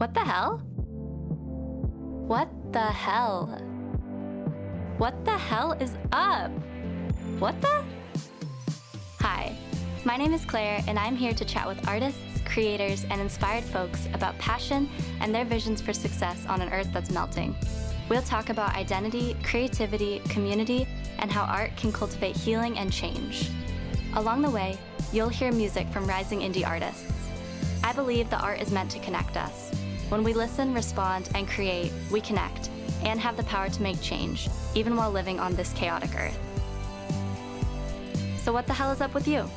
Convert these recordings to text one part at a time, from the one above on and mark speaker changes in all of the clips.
Speaker 1: What the hell? What the hell? What the hell is up? What the? Hi, my name is Claire, and I'm here to chat with artists, creators, and inspired folks about passion and their visions for success on an earth that's melting. We'll talk about identity, creativity, community, and how art can cultivate healing and change. Along the way, you'll hear music from rising indie artists. I believe the art is meant to connect us. When we listen, respond, and create, we connect and have the power to make change, even while living on this chaotic earth. So, what the hell is up with you?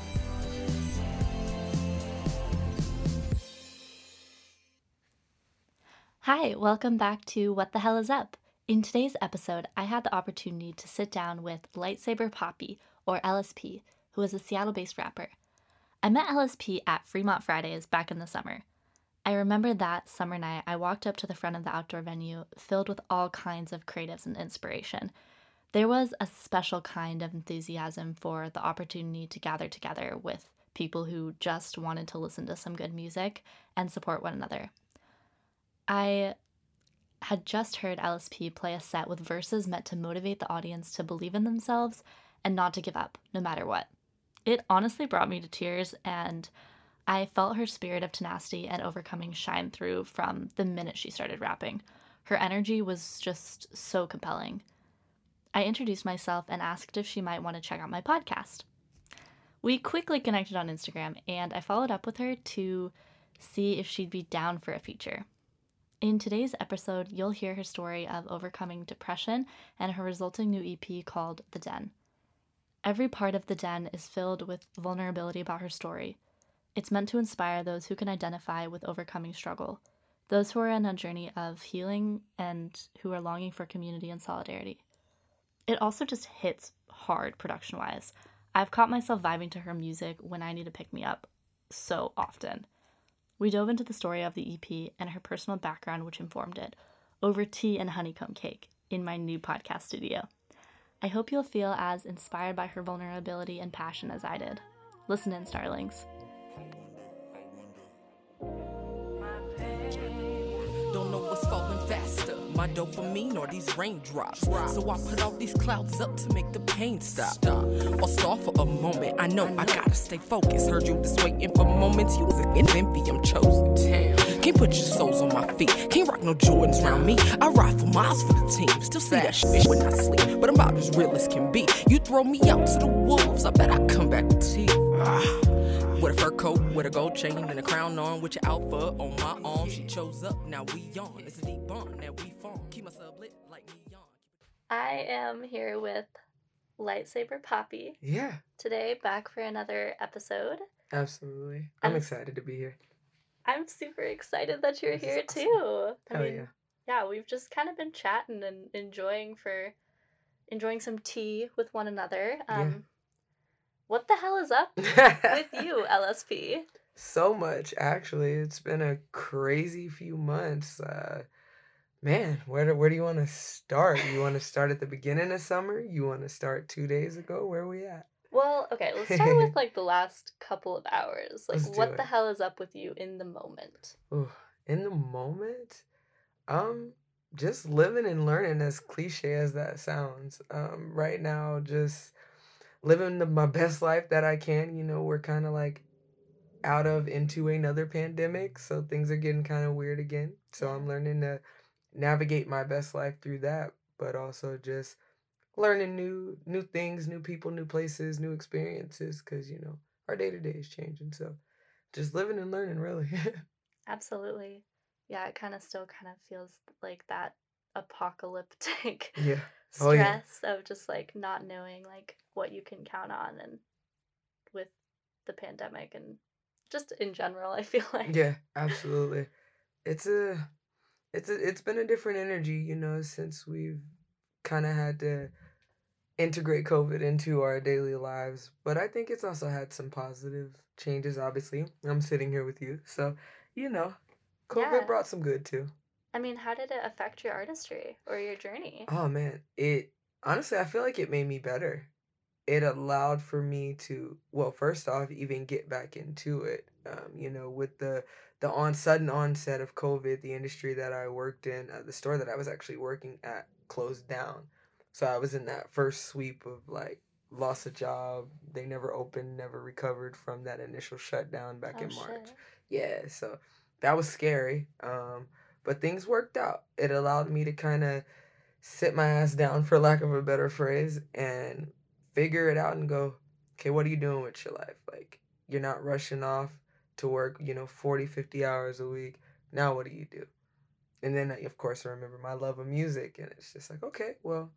Speaker 1: Hi, welcome back to What the Hell is Up. In today's episode, I had the opportunity to sit down with Lightsaber Papi, or LSP, who is a Seattle based rapper. I met LSP at Fremont Fridays back in the summer. I remember that summer night, I walked up to the front of the outdoor venue filled with all kinds of creatives and inspiration. There was a special kind of enthusiasm for the opportunity to gather together with people who just wanted to listen to some good music and support one another. I had just heard LSP play a set with verses meant to motivate the audience to believe in themselves and not to give up, no matter what. It honestly brought me to tears, and I felt her spirit of tenacity and overcoming shine through from the minute she started rapping. Her energy was just so compelling. I introduced myself and asked if she might want to check out my podcast. We quickly connected on Instagram, and I followed up with her to see if she'd be down for a feature. In today's episode, you'll hear her story of overcoming depression and her resulting new EP called The Den. Every part of The Den is filled with vulnerability about her story. It's meant to inspire those who can identify with overcoming struggle, those who are on a journey of healing and who are longing for community and solidarity. It also just hits hard production wise. I've caught myself vibing to her music when I need to pick me up so often. We dove into the story of the EP and her personal background, which informed it, over tea and honeycomb cake in my new podcast studio. I hope you'll feel as inspired by her vulnerability and passion as I did. Listen in, Starlings.
Speaker 2: Know falling faster, my dopamine or these raindrops. So I put all these clouds up to make the pain stop. Or stall for a moment. I know I gotta stay focused. Heard you just waiting for moments. You was an envy, I'm chosen. Damn. Can't put your souls on my feet. Can't rock no Jordans around me. I ride for miles for the team. Still see that shit when I sleep. But I'm about as real as can be. You throw me out to the wolves. I bet I come back with teeth. Ah. With a fur coat, with a gold chain and a crown on, with your alpha on my arm. She chose up, now we on. It's a deep bond that we form. Keep myself lit like neon.
Speaker 1: I am here with Lightsaber Papi
Speaker 3: Yeah,
Speaker 1: today, back for another episode.
Speaker 3: absolutely. I'm
Speaker 1: I'm-
Speaker 3: excited to be here.
Speaker 1: I'm super excited that you're
Speaker 3: This
Speaker 1: here
Speaker 3: awesome.
Speaker 1: too. I
Speaker 3: Hell
Speaker 1: mean,
Speaker 3: yeah.
Speaker 1: yeah, we've just kind of been chatting and enjoying for enjoying some tea with one another.
Speaker 3: Yeah.
Speaker 1: Um, What the hell is up with you, LSP?
Speaker 3: so much, actually. It's been a crazy few months. Uh, man, where do, where do you want to start? You want to start at the beginning of summer? You want to start two days ago? Where are we at?
Speaker 1: Well, okay, let's start with like the last couple of hours. Like
Speaker 3: Let's
Speaker 1: what the hell is up with you in the moment?
Speaker 3: Ooh, in the moment, um, just living and learning, as cliche as that sounds. Um, right now, just living the, my best life that I can. You know, we're kind of like out of into another pandemic, so things are getting kind of weird again. So I'm learning to navigate my best life through that, but also just learning new new things, new people, new places, new experiences. Because you know, our day to day is changing. So just living and learning, really.
Speaker 1: Absolutely. Yeah, it kind of still kind of feels like that apocalyptic
Speaker 3: yeah. Oh, yeah.
Speaker 1: stress of just like not knowing like what you can count on and with the pandemic and just in general, I feel like.
Speaker 3: Yeah, absolutely. It's a it's a, it's been a different energy, you know, since we've kind of had to integrate COVID into our daily lives. But I think it's also had some positive changes obviously. I'm sitting here with you. So, you know, COVID
Speaker 1: Yeah.
Speaker 3: brought some good too.
Speaker 1: I mean, how did it affect your artistry or your journey?
Speaker 3: Oh man, it honestly I feel like it made me better. It allowed for me to well, first off, even get back into it. Um, you know, with the the on sudden onset of COVID, the industry that I worked in, uh, the store that I was actually working at closed down. So I was in that first sweep of like lost a job. They never opened, never recovered from that initial shutdown back
Speaker 1: Oh
Speaker 3: in March.
Speaker 1: shit.
Speaker 3: Yeah, so that was scary. Um, but things worked out. It allowed me to kind of sit my ass down, for lack of a better phrase, and figure it out and go, okay, what are you doing with your life? Like, you're not rushing off to work, you know, 40, 50 hours a week. Now, what do you do? And then, of course, I remember my love of music, and it's just like, okay, well,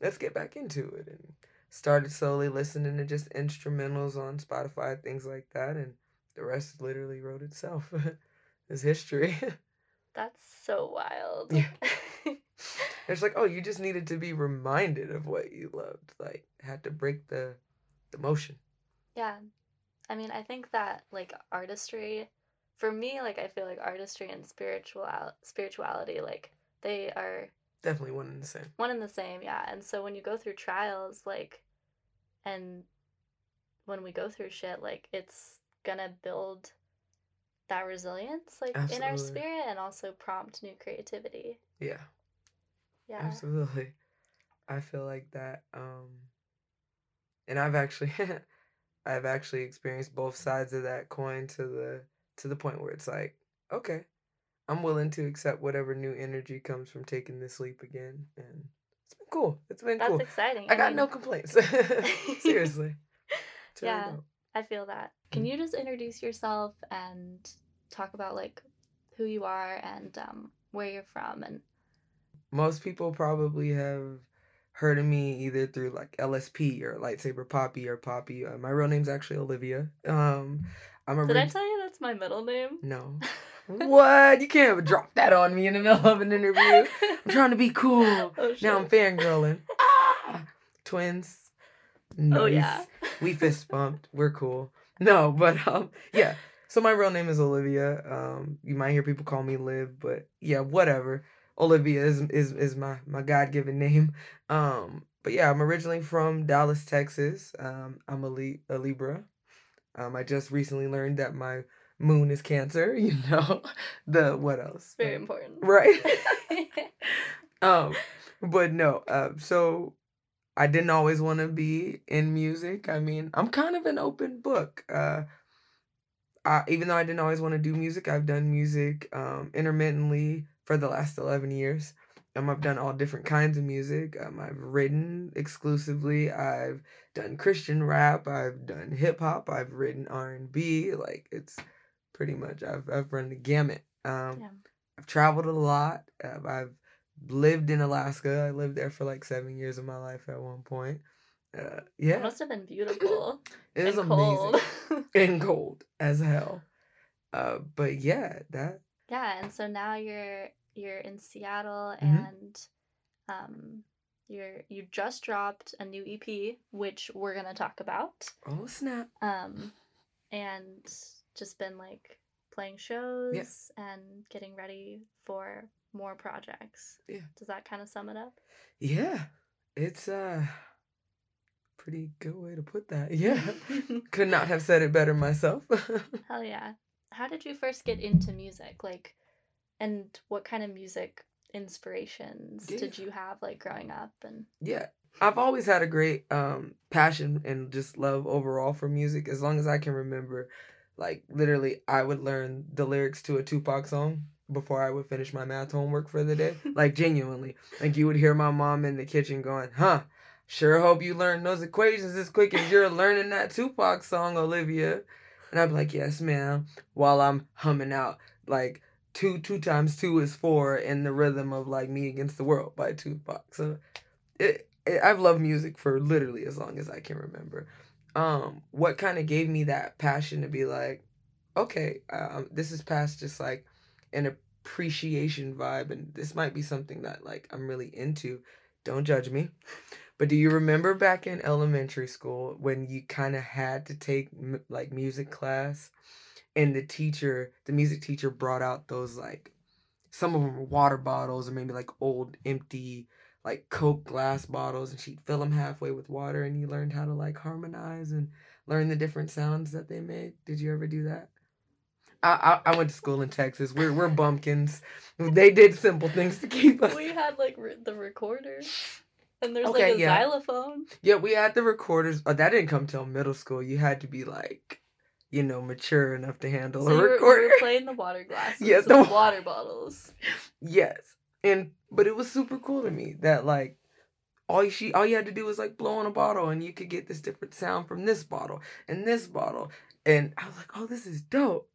Speaker 3: let's get back into it. And started slowly listening to just instrumentals on Spotify, things like that, and the rest literally wrote itself. it's history.
Speaker 1: That's so wild.
Speaker 3: Yeah. it's like, oh, you just needed to be reminded of what you loved. Like, had to break the the motion.
Speaker 1: Yeah. I mean, I think that like artistry for me, like I feel like artistry and spiritual spirituality like they are
Speaker 3: Definitely one and the same.
Speaker 1: one and the same, yeah. And so when you go through trials like and when we go through shit, like it's gonna build that resilience like in our spirit and also prompt new creativity.
Speaker 3: Yeah,
Speaker 1: Yeah.
Speaker 3: absolutely. I feel like that. Um, and I've actually, I've actually experienced both sides of that coin to the to the point where it's like, okay, I'm willing to accept whatever new energy comes from taking this leap again, and it's been cool. It's been
Speaker 1: That's
Speaker 3: cool.
Speaker 1: exciting.
Speaker 3: I got
Speaker 1: mean,
Speaker 3: no complaints. Seriously.
Speaker 1: Yeah. I feel that. Can
Speaker 3: Mm.
Speaker 1: you just introduce yourself and talk about like who you are and um, where you're from and
Speaker 3: most people probably have heard of me either through like LSP or Lightsaber Papi or Papi. Uh, my real name's actually Olivia. Um, I'm a
Speaker 1: did I tell you that's my middle name?
Speaker 3: no. What? You can't drop that on me in the middle of an interview. I'm trying to be cool.
Speaker 1: Oh, shit.
Speaker 3: Now I'm fangirling. Ah! Twins.
Speaker 1: Oh yeah.
Speaker 3: we fist bumped. We're cool. No, but um, yeah. So my real name is Olivia. Um, you might hear people call me Liv, but yeah, whatever. Olivia is is is my my God given name. Um, but yeah, I'm originally from Dallas, Texas. Um, I'm a, Li- a Libra. Um, I just recently learned that my moon is Cancer. You know, the what else?
Speaker 1: Very
Speaker 3: Um,
Speaker 1: important.
Speaker 3: right. um, but no. Uh, so I didn't always want to be in music. I mean, I'm kind of an open book. Uh, I, even though I didn't always want to do music, I've done music um, intermittently for the last 11 years. Um, I've done all different kinds of music. Um, I've written exclusively. I've done Christian rap. I've done hip hop. I've written R and B. Like it's pretty much I've I've run the gamut. Um,
Speaker 1: Yeah.
Speaker 3: I've traveled a lot. Uh, I've lived in Alaska. I lived there for like seven years of my life at one point. Uh, yeah, It
Speaker 1: must have been beautiful.
Speaker 3: it was
Speaker 1: and
Speaker 3: amazing
Speaker 1: cold.
Speaker 3: and cold as hell. Uh, but yeah, that
Speaker 1: yeah, and so now you're you're in Seattle
Speaker 3: Mhm.
Speaker 1: and um you're you just dropped a new EP which we're gonna talk about.
Speaker 3: oh snap.
Speaker 1: Um and just been like playing shows and getting ready for more projects.
Speaker 3: Yeah.
Speaker 1: Does that kind of sum it up?
Speaker 3: Yeah, it's a pretty good way to put that. Yeah, could not have said it better myself.
Speaker 1: Hell yeah. How did you first get into music? Like, and what kind of music inspirations did you have like growing up? And
Speaker 3: yeah i've always had a great um passion and just love overall for music as long as i can remember like literally i would learn the lyrics to a tupac song before i would finish my math homework for the day like genuinely like you would hear my mom in the kitchen going huh sure hope you learn those equations as quick as you're learning that tupac song olivia and be like yes ma'am while i'm humming out like two two times two is four in the rhythm of like me against the world by tupac so it, it, I've loved music for literally as long as I can remember. Um, what kind of gave me that passion to be like, okay, um, this is past just like an appreciation vibe, and this might be something that like I'm really into. Don't judge me. But do you remember back in elementary school when you kind of had to take like music class, and the teacher, the music teacher, brought out those like, some of them were water bottles or maybe like old empty like Coke glass bottles, and she'd fill them halfway with water, and you learned how to like harmonize and learn the different sounds that they made. Did you ever do that? I, I, I went to school in Texas. We're we're bumpkins. They did simple things to keep us.
Speaker 1: We had like re- the recorder, and there's
Speaker 3: Okay,
Speaker 1: like a
Speaker 3: yeah.
Speaker 1: xylophone.
Speaker 3: Yeah, we had the recorders. Oh, that didn't come till middle school. You had to be like, you know, mature enough to handle
Speaker 1: So
Speaker 3: a
Speaker 1: you were, you were playing the water glasses yes,
Speaker 3: the-
Speaker 1: water bottles.
Speaker 3: yes, and but it was super cool to me that like all you she all you had to do was like blow on a bottle and you could get this different sound from this bottle and this bottle, and I was like, oh, this is dope.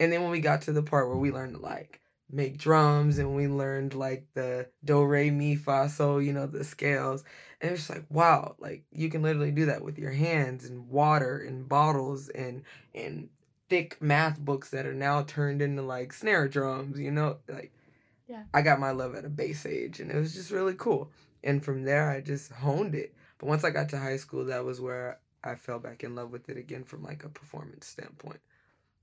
Speaker 3: And then when we got to the part where we learned to like make drums and we learned like the do re mi fa sol, you know, the scales. And it's like, wow, like you can literally do that with your hands and water and bottles and and thick math books that are now turned into like snare drums, you know? Like
Speaker 1: Yeah.
Speaker 3: I got my love at a base age and it was just really cool. And from there I just honed it. But once I got to high school, that was where I fell back in love with it again from like a performance standpoint.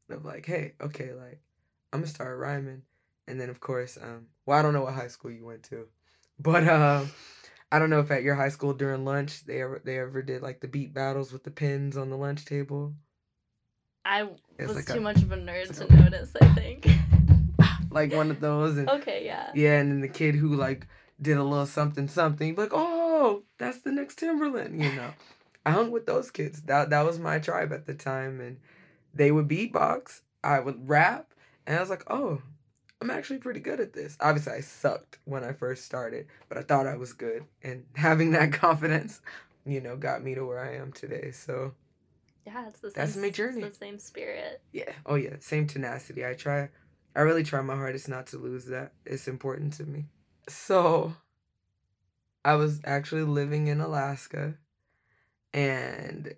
Speaker 3: Of like, hey, okay, like I'm gonna start rhyming. And then of course, um, well, I don't know what high school you went to, but um, I don't know if at your high school during lunch they ever they ever did like the beat battles with the pins on the lunch table,
Speaker 1: I
Speaker 3: It's
Speaker 1: was
Speaker 3: like
Speaker 1: too
Speaker 3: a-
Speaker 1: much of a nerd to
Speaker 3: a-
Speaker 1: notice. I think.
Speaker 3: like one of those. And
Speaker 1: okay, yeah.
Speaker 3: yeah, and then the kid who like did a little something something, like, oh, that's the next Timbaland, you know. I hung with those kids. That that was my tribe at the time, and they would beatbox. I would rap, and I was like, oh, I'm actually pretty good at this. Obviously, I sucked when I first started, but I thought I was good, and having that confidence, you know, got me to where I am today. So
Speaker 1: Yeah, it's the same.
Speaker 3: That's my journey.
Speaker 1: It's the same spirit.
Speaker 3: yeah, oh yeah, same tenacity. I try, I really try my hardest not to lose that. It's important to me. So, I was actually living in Alaska, and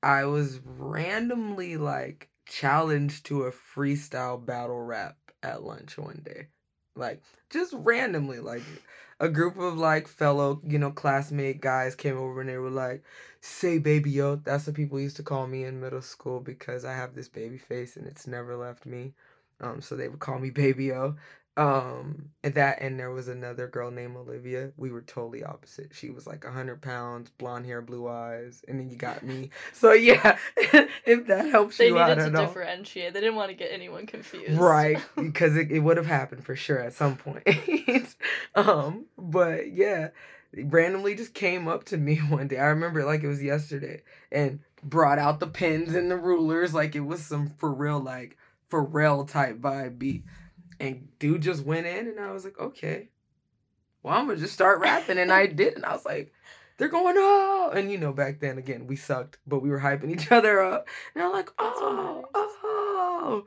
Speaker 3: I was randomly like challenged to a freestyle battle rap at lunch one day. Like just randomly like a group of like fellow, you know, classmate guys came over and they were like, "Say baby yo." That's what people used to call me in middle school because I have this baby face and it's never left me. Um so they would call me baby yo. Um and that and there was another girl named Olivia. We were totally opposite. She was like 100 pounds, blonde hair, blue eyes, and then you got me. So yeah, if that helps
Speaker 1: They
Speaker 3: you
Speaker 1: needed to differentiate. They didn't want to get anyone confused.
Speaker 3: Right, because it, it would have happened for sure at some point. um, but yeah, randomly just came up to me one day. I remember it like it was yesterday and brought out the pens and the rulers like it was some for real like Pharrell type vibe beat. And dude just went in and I was like, okay, well, I'm gonna just start rapping. And I did, and I was like, they're going, oh, and you know, back then again, we sucked, but we were hyping each other up. And I'm like, oh,
Speaker 1: nice.
Speaker 3: oh.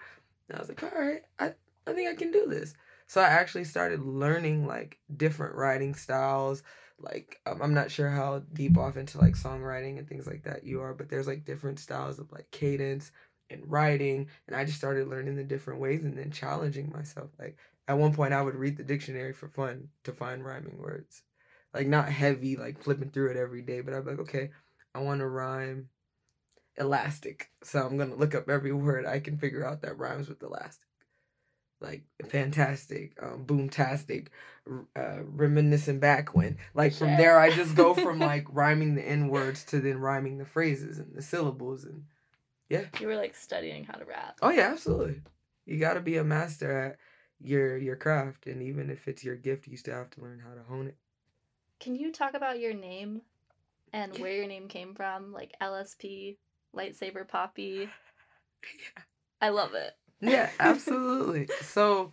Speaker 3: And I was like, all right, I, I think I can do this. So I actually started learning like different writing styles. Like um, I'm not sure how deep off into like songwriting and things like that you are, but there's like different styles of like cadence and writing, and I just started learning the different ways and then challenging myself. Like at one point, I would read the dictionary for fun to find rhyming words, like not heavy, like flipping through it every day, but I'd be like, okay, I want to rhyme elastic, so I'm gonna look up every word I can figure out that rhymes with elastic. Like fantastic, um, boomtastic, uh, reminiscing back when. Like from there, I just go from like rhyming the n words to then rhyming the phrases and the syllables and yeah.
Speaker 1: You were like studying how to rap.
Speaker 3: Oh yeah, absolutely. You got to be a master at your your craft, and even if it's your gift, you still have to learn how to hone it.
Speaker 1: Can you talk about your name and where your name came from? Like LSP, lightsaber Papi. Yeah. I love it.
Speaker 3: Yeah, absolutely. so,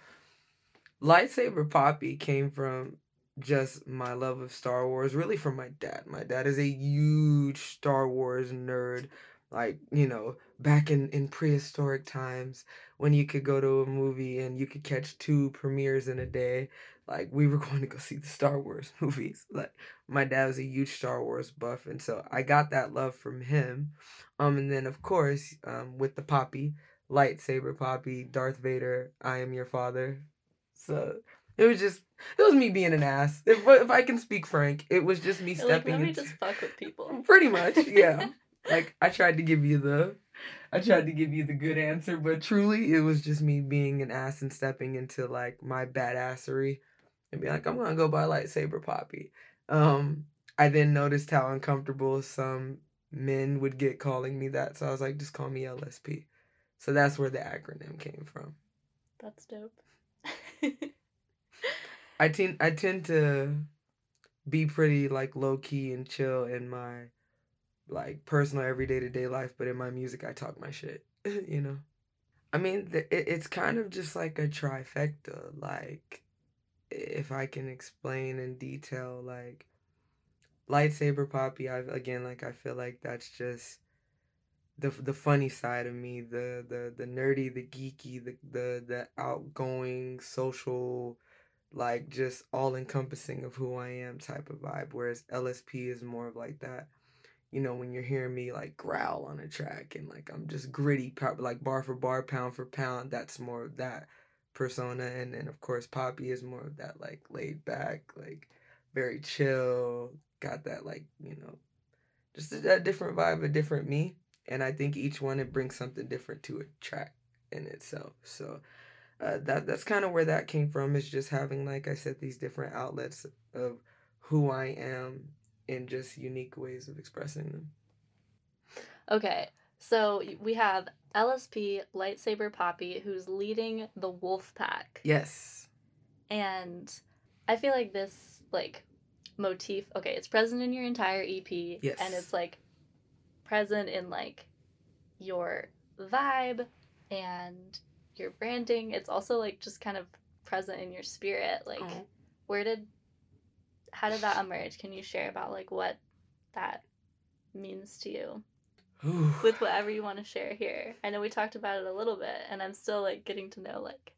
Speaker 3: lightsaber Papi came from just my love of Star Wars, really from my dad. My dad is a huge Star Wars nerd. Like, you know, back in, in prehistoric times when you could go to a movie and you could catch two premieres in a day, like we were going to go see the Star Wars movies. Like my dad was a huge Star Wars buff, and so I got that love from him. Um, and then of course, um, with the Papi, lightsaber Papi, Darth Vader, I am your father. So it was just it was me being an ass. If if I can speak frank, it was just me
Speaker 1: You're like,
Speaker 3: stepping
Speaker 1: let me
Speaker 3: into
Speaker 1: just fuck with people.
Speaker 3: pretty much, yeah. like I tried to give you the I tried to give you the good answer, but truly it was just me being an ass and stepping into like my badassery and be like, I'm gonna go buy lightsaber Papi. Um, I then noticed how uncomfortable some men would get calling me that, so I was like, just call me LSP. So that's where the acronym came from.
Speaker 1: That's dope.
Speaker 3: I tend I tend to be pretty like low key and chill in my like personal everyday to day life, but in my music I talk my shit, you know. I mean, it, it's kind of just like a trifecta. Like, if I can explain in detail, like lightsaber Papi. I've, again, like I feel like that's just the the funny side of me, the the the nerdy, the geeky, the the the outgoing, social, like just all encompassing of who I am type of vibe. Whereas LSP is more of like that, you know, when you're hearing me like growl on a track and like I'm just gritty, like bar for bar, pound for pound. That's more of that persona, and then of course Papi is more of that like laid back, like very chill, got that like you know, just a, different vibe, a different me and I think each one it brings something different to a track in itself. So uh, that that's kind of where that came from. Is just having, like I said, these different outlets of who I am in just unique ways of expressing them.
Speaker 1: Okay, so we have LSP Lightsaber Papi, who's leading the Wolf Pack.
Speaker 3: Yes.
Speaker 1: And I feel like this like motif. Okay, it's present in your entire EP.
Speaker 3: Yes.
Speaker 1: And it's like present in like your vibe and your branding. It's also like just kind of present in your spirit. Like
Speaker 3: Oh.
Speaker 1: where did how did that emerge? Can you share about like what that means to you
Speaker 3: Ooh.
Speaker 1: with whatever you want to share here? I know we talked about it a little bit and I'm still like getting to know like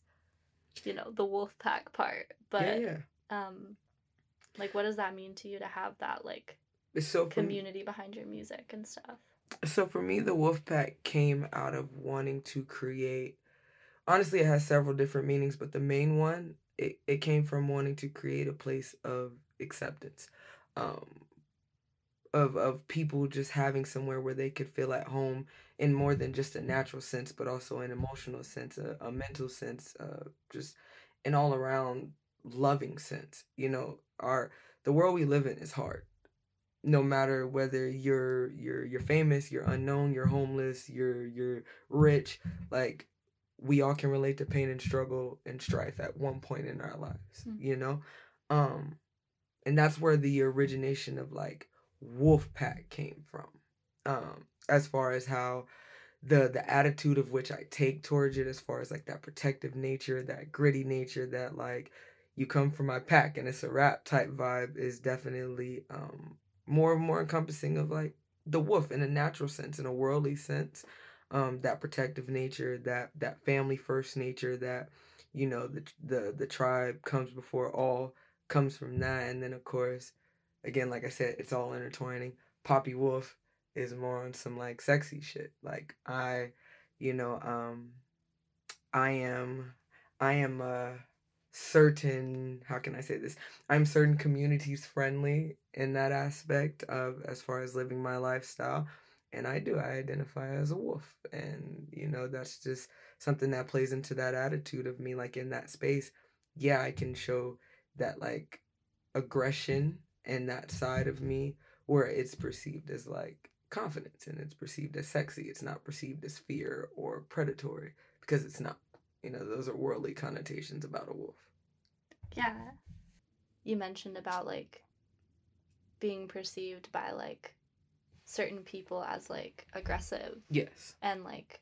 Speaker 1: you know, the wolf pack part. But
Speaker 3: yeah, yeah.
Speaker 1: um like what does that mean to you to have that like
Speaker 3: So for me,
Speaker 1: community behind your music and stuff?
Speaker 3: so for me, the wolf pack came out of wanting to create. Honestly, it has several different meanings, but the main one it, it came from wanting to create a place of acceptance, um, of of people just having somewhere where they could feel at home in more than just a natural sense, but also an emotional sense, a, a mental sense, uh, just an all around loving sense. You know, our the world we live in is hard no matter whether you're you're you're famous, you're unknown, you're homeless, you're you're rich, like we all can relate to pain and struggle and strife at one point in our lives,
Speaker 1: Mm.
Speaker 3: you know? Um and that's where the origination of like wolf pack came from. Um as far as how the the attitude of which I take towards it as far as like that protective nature, that gritty nature that like you come from my pack and it's a rap type vibe is definitely um more and more encompassing of like the wolf in a natural sense in a worldly sense um that protective nature that that family first nature that you know the the the tribe comes before all comes from that and then of course again like i said it's all intertwining. Papi wolf is more on some like sexy shit. Like i you know um i am i am uh certain how can i say this? I'm certain communities friendly in that aspect of as far as living my lifestyle and i do i identify as a wolf. And you know that's just something that plays into that attitude of me like in that space. Yeah i can show that like aggression and that side of me where it's perceived as like confidence and it's perceived as sexy it's not perceived as fear or predatory because it's not. You know those are worldly connotations about a wolf.
Speaker 1: Yeah. You mentioned about like being perceived by like certain people as like aggressive
Speaker 3: yes.
Speaker 1: and like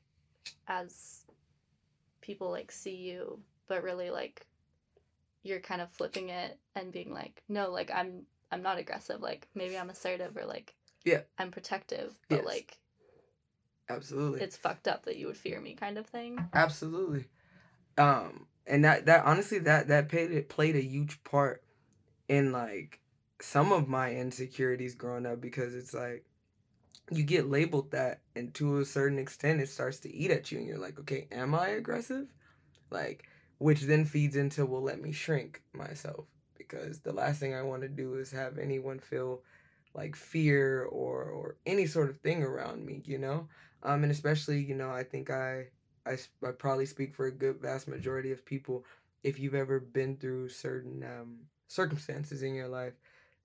Speaker 1: as people like see you but really like you're kind of flipping it and being like no like I'm I'm not aggressive like maybe I'm assertive or like
Speaker 3: Yeah.
Speaker 1: I'm protective but
Speaker 3: Yes.
Speaker 1: like
Speaker 3: absolutely
Speaker 1: it's fucked up that you would fear me kind of thing.
Speaker 3: Absolutely. Um and that that honestly that that played it played a huge part in like some of my insecurities growing up because it's like you get labeled that and to a certain extent it starts to eat at you and you're like, okay, am I aggressive? Like which then feeds into well let me shrink myself because the last thing I want to do is have anyone feel like fear or or any sort of thing around me, you know? Um and especially, you know, I think I I probably speak for a good vast majority of people if you've ever been through certain um, circumstances in your life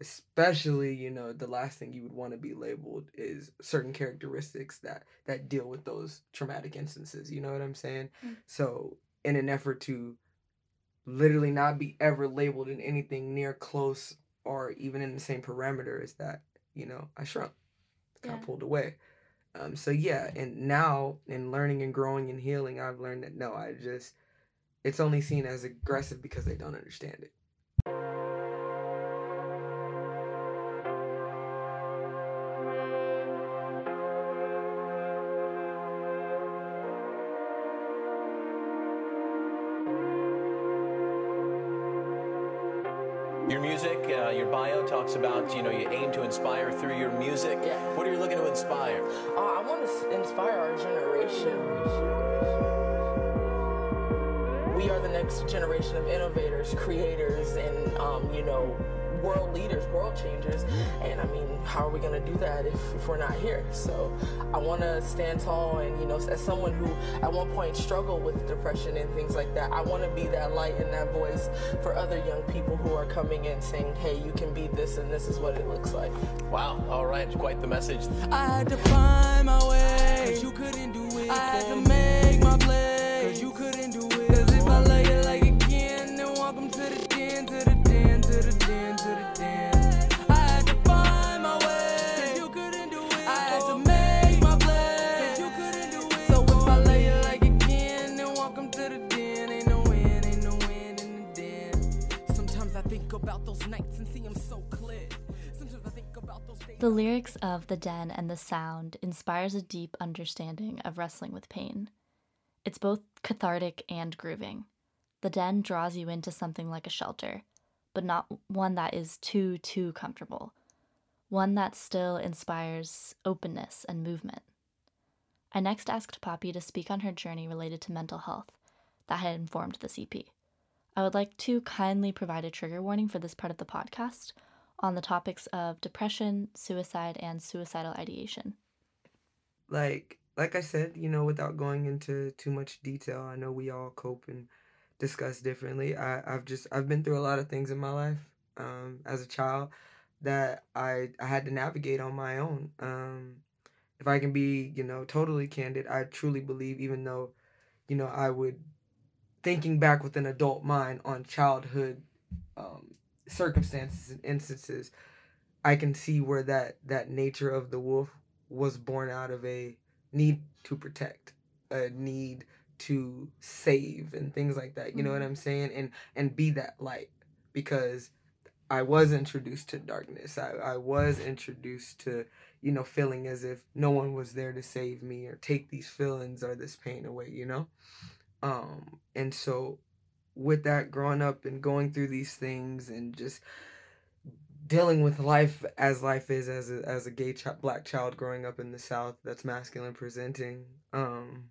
Speaker 3: especially you know the last thing you would want to be labeled is certain characteristics that that deal with those traumatic instances you know what i'm saying
Speaker 1: Mm.
Speaker 3: so in an effort to literally not be ever labeled in anything near close or even in the same parameters that you know i shrunk. Kind
Speaker 1: Yeah.
Speaker 3: of pulled away. Um so yeah and now in learning and growing and healing i've learned that no i just it's only seen as aggressive because they don't understand it
Speaker 4: bio talks about, you know, you aim to inspire through your music.
Speaker 2: Yeah.
Speaker 4: What are you looking to inspire?
Speaker 2: Uh, I want to inspire our generation. We are the next generation of innovators, creators, and um, you know, world leaders, world changers. And I mean, how are we gonna do that if, if we're not here? So I want to stand tall, and you know, as someone who at one point struggled with depression and things like that, I want to be that light and that voice for other young people who are coming in saying, "Hey, you can be this, and this is what it looks like."
Speaker 4: Wow, all right, quite the message.
Speaker 2: I had to find my way. You couldn't do it. I had to make my play. The
Speaker 1: lyrics of The Den and the sound inspires a deep understanding of wrestling with pain. It's both cathartic and grooving. The Den draws you into something like a shelter, but not one that is too, too comfortable. One that still inspires openness and movement. I next asked Papi to speak on her journey related to mental health that had informed the EP. I would like to kindly provide a trigger warning for this part of the podcast on the topics of depression, suicide, and suicidal ideation.
Speaker 3: like like I said, you know, without going into too much detail, I know we all cope and discuss differently. I, I've just I've been through a lot of things in my life um, as a child that I I had to navigate on my own. Um, if I can be, you know, totally candid, I truly believe, even though, you know, I would thinking back with an adult mind on childhood um, circumstances and instances, I can see where that that nature of the wolf was born out of a need to protect, a need to save and things like that. You know what
Speaker 1: Mhm.
Speaker 3: I'm saying? And and be that light because I was introduced to darkness. I, I was introduced to, you know, feeling as if no one was there to save me or take these feelings or this pain away, you know? Um, and so with that growing up and going through these things and just dealing with life as life is as a, as a gay ch- black child growing up in the south that's masculine presenting um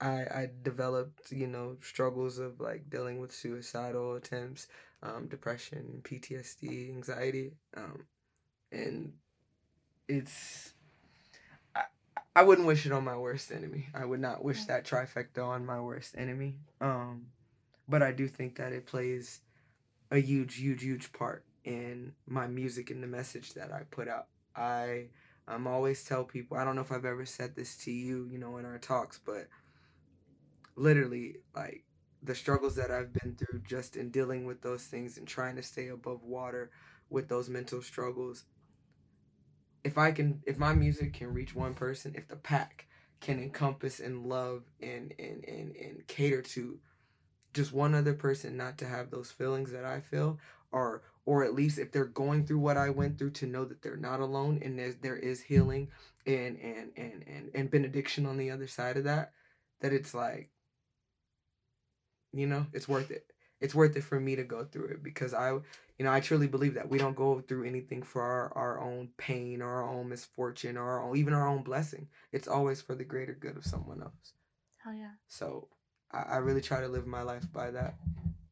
Speaker 3: i i developed you know struggles of like dealing with suicidal attempts um depression ptsd anxiety um and it's I, I wouldn't wish it on my worst enemy. I would not wish that trifecta on my worst enemy. Um but i do think that it plays a huge huge huge part in my music and the message that I put out. I I'm always tell people, I don't know if I've ever said this to you, you know, in our talks, but literally like the struggles that I've been through just in dealing with those things and trying to stay above water with those mental struggles. If I can if my music can reach one person, if the pack can encompass and love and and and, and cater to just one other person not to have those feelings that I feel or or at least if they're going through what I went through to know that they're not alone and there's there is healing and and and and, and benediction on the other side of that that it's like you know it's worth it. It's worth it for me to go through it because I you know I truly believe that we don't go through anything for our, our own pain or our own misfortune or our own, even our own blessing. It's always for the greater good of someone else.
Speaker 1: Hell yeah.
Speaker 3: so I, I really try to live my life by that.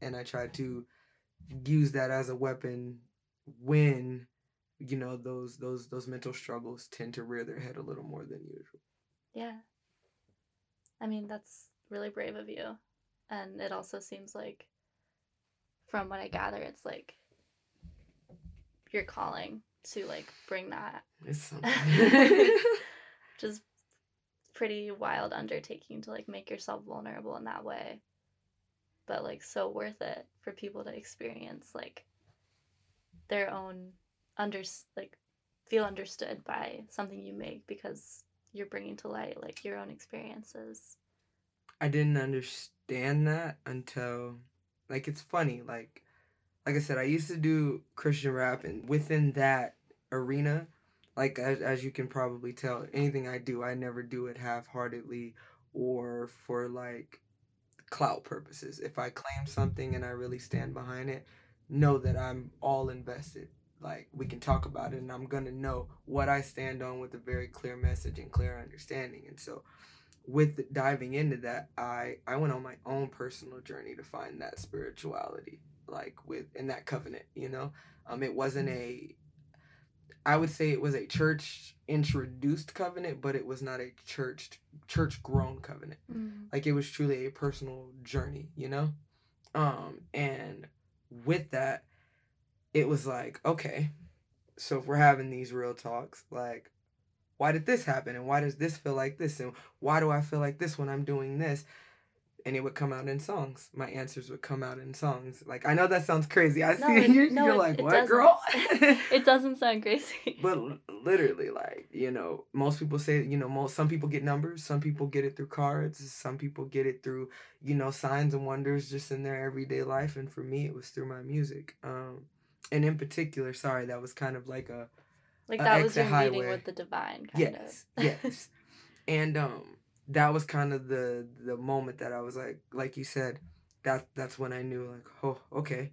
Speaker 3: And I try to use that as a weapon when, you know, those those those mental struggles tend to rear their head a little more than usual.
Speaker 1: Yeah. I mean, that's really brave of you. And it also seems like, from what I gather, it's like your calling to like bring that
Speaker 3: It's something.
Speaker 1: just pretty wild undertaking to like make yourself vulnerable in that way. But like so worth it for people to experience like their own under like feel understood by something you make because you're bringing to light like your own experiences.
Speaker 3: I didn't understand that until like it's funny like like I said I used to do Christian rap and within that arena like as, as you can probably tell anything I do I never do it half-heartedly or for like clout purposes. If I claim something and I really stand behind it know that I'm all invested. Like we can talk about it and I'm going to know what I stand on with a very clear message and clear understanding. And so with diving into that i i went on my own personal journey to find that spirituality like with in that covenant you know? Um it wasn't a i would say it was a church introduced covenant but it was not a church church grown covenant like it was truly a personal journey you know? Um and with that it was like okay so if we're having these real talks like why did this happen? And why does this feel like this? And why do i feel like this when i'm doing this and it would come out in songs. My answers would come out in songs. Like i know that sounds crazy. I
Speaker 1: No,
Speaker 3: see
Speaker 1: it-
Speaker 3: you
Speaker 1: no,
Speaker 3: you're
Speaker 1: it-
Speaker 3: like
Speaker 1: it
Speaker 3: what
Speaker 1: doesn't.
Speaker 3: girl?
Speaker 1: It doesn't sound crazy.
Speaker 3: But l- literally like you know most people say you know most some people get numbers some people get it through cards some people get it through you know signs and wonders just in their everyday life and for me it was through my music. Um and in particular sorry that was kind of like a
Speaker 1: like that was your meeting
Speaker 3: highway.
Speaker 1: with the divine kind
Speaker 3: yes
Speaker 1: of
Speaker 3: yes. And um that was kind of the the moment that i was like like you said that that's when i knew like oh okay.